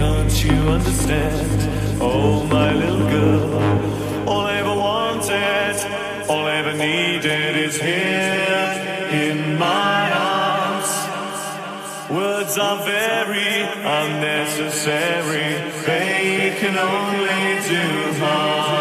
Can't you understand? Oh, my little girl. All I ever wanted, all I ever needed is here in my arms. Words are very unnecessary, they can only do harm.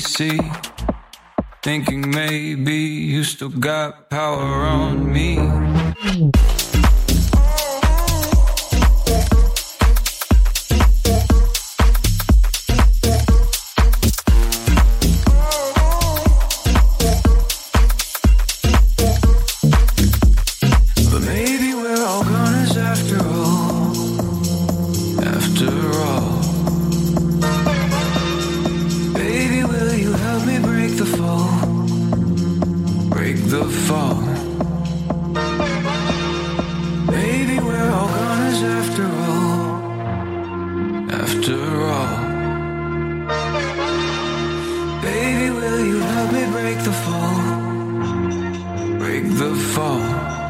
Thinking the fall, break the fall.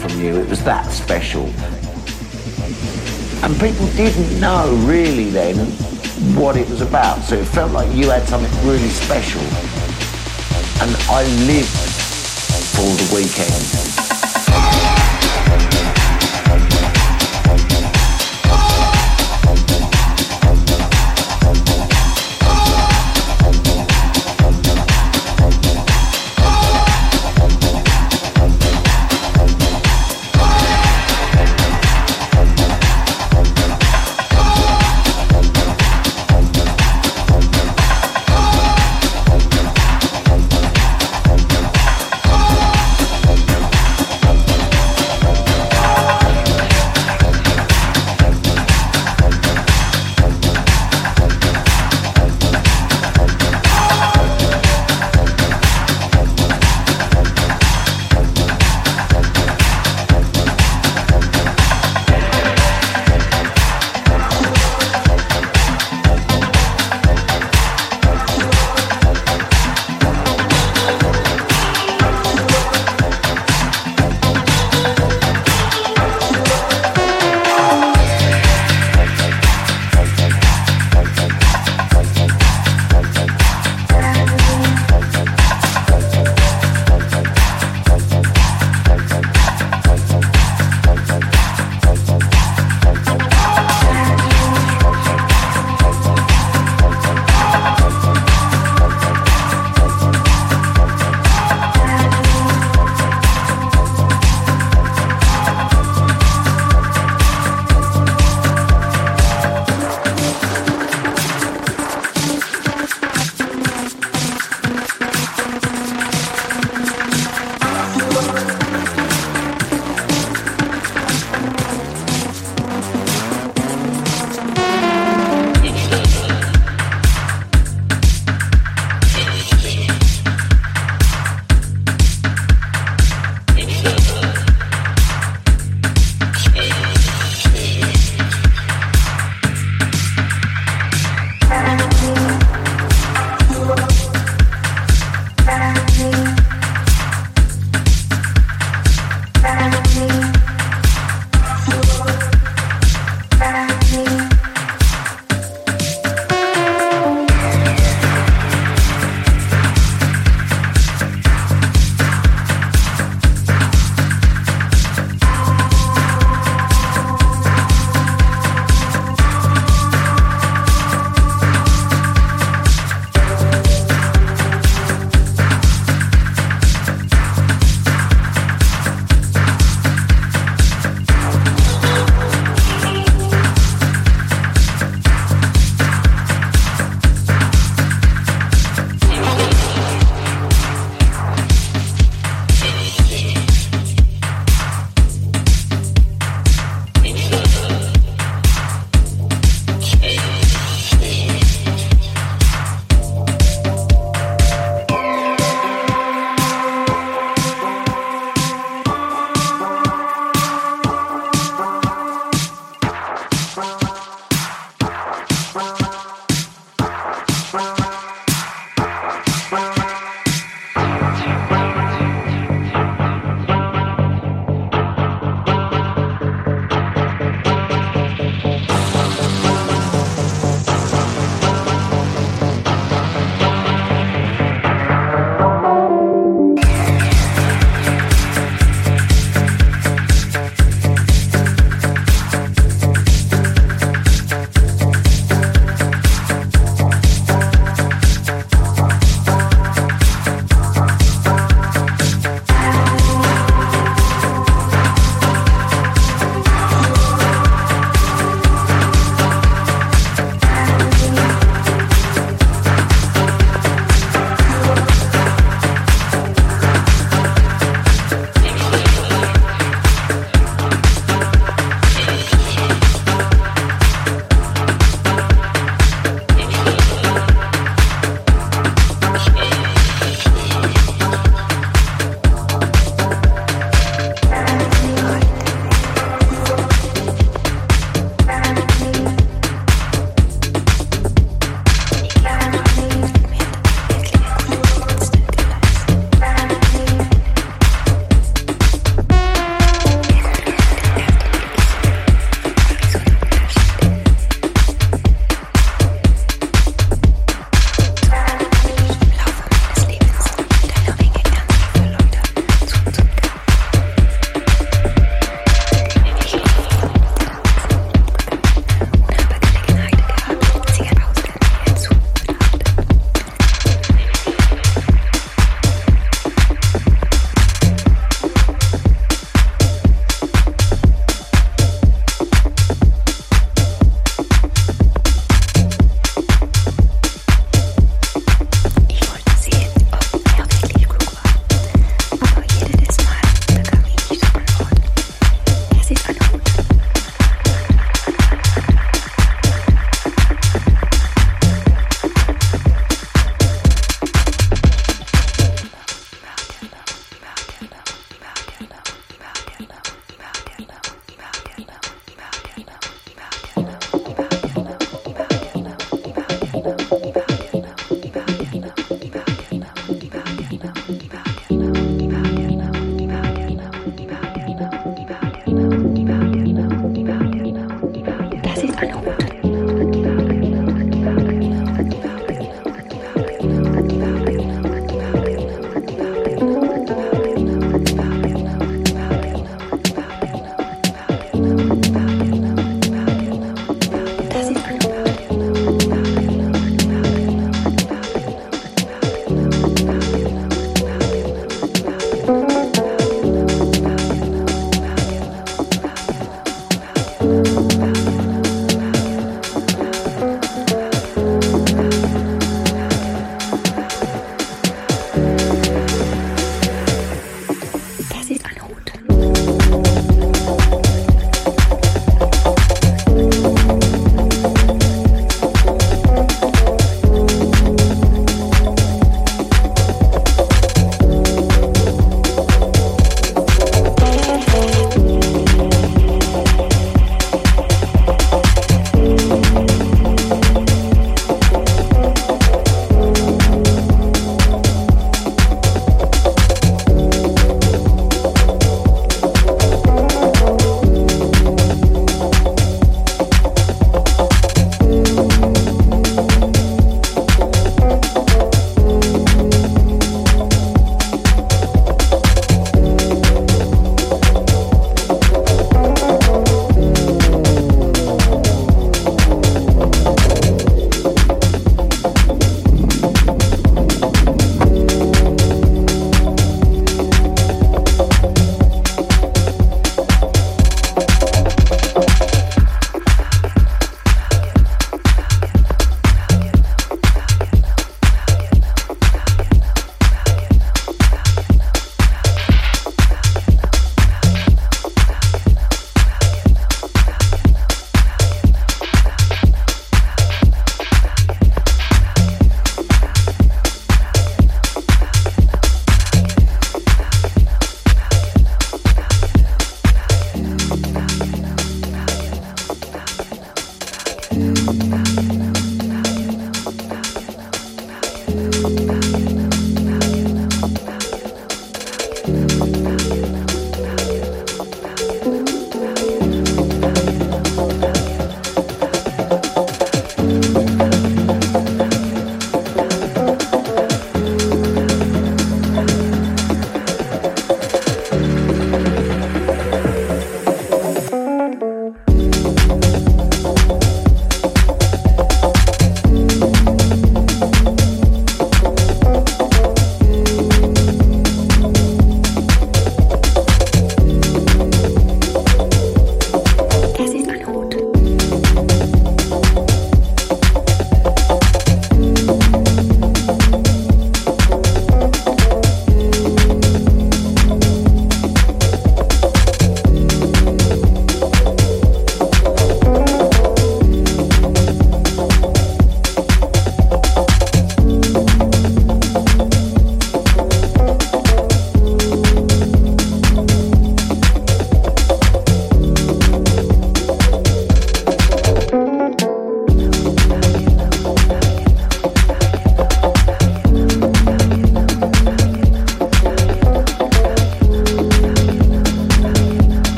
From you. It was that special. And people didn't know really then what it was about. So it felt like you had something really special. And I lived for the weekend.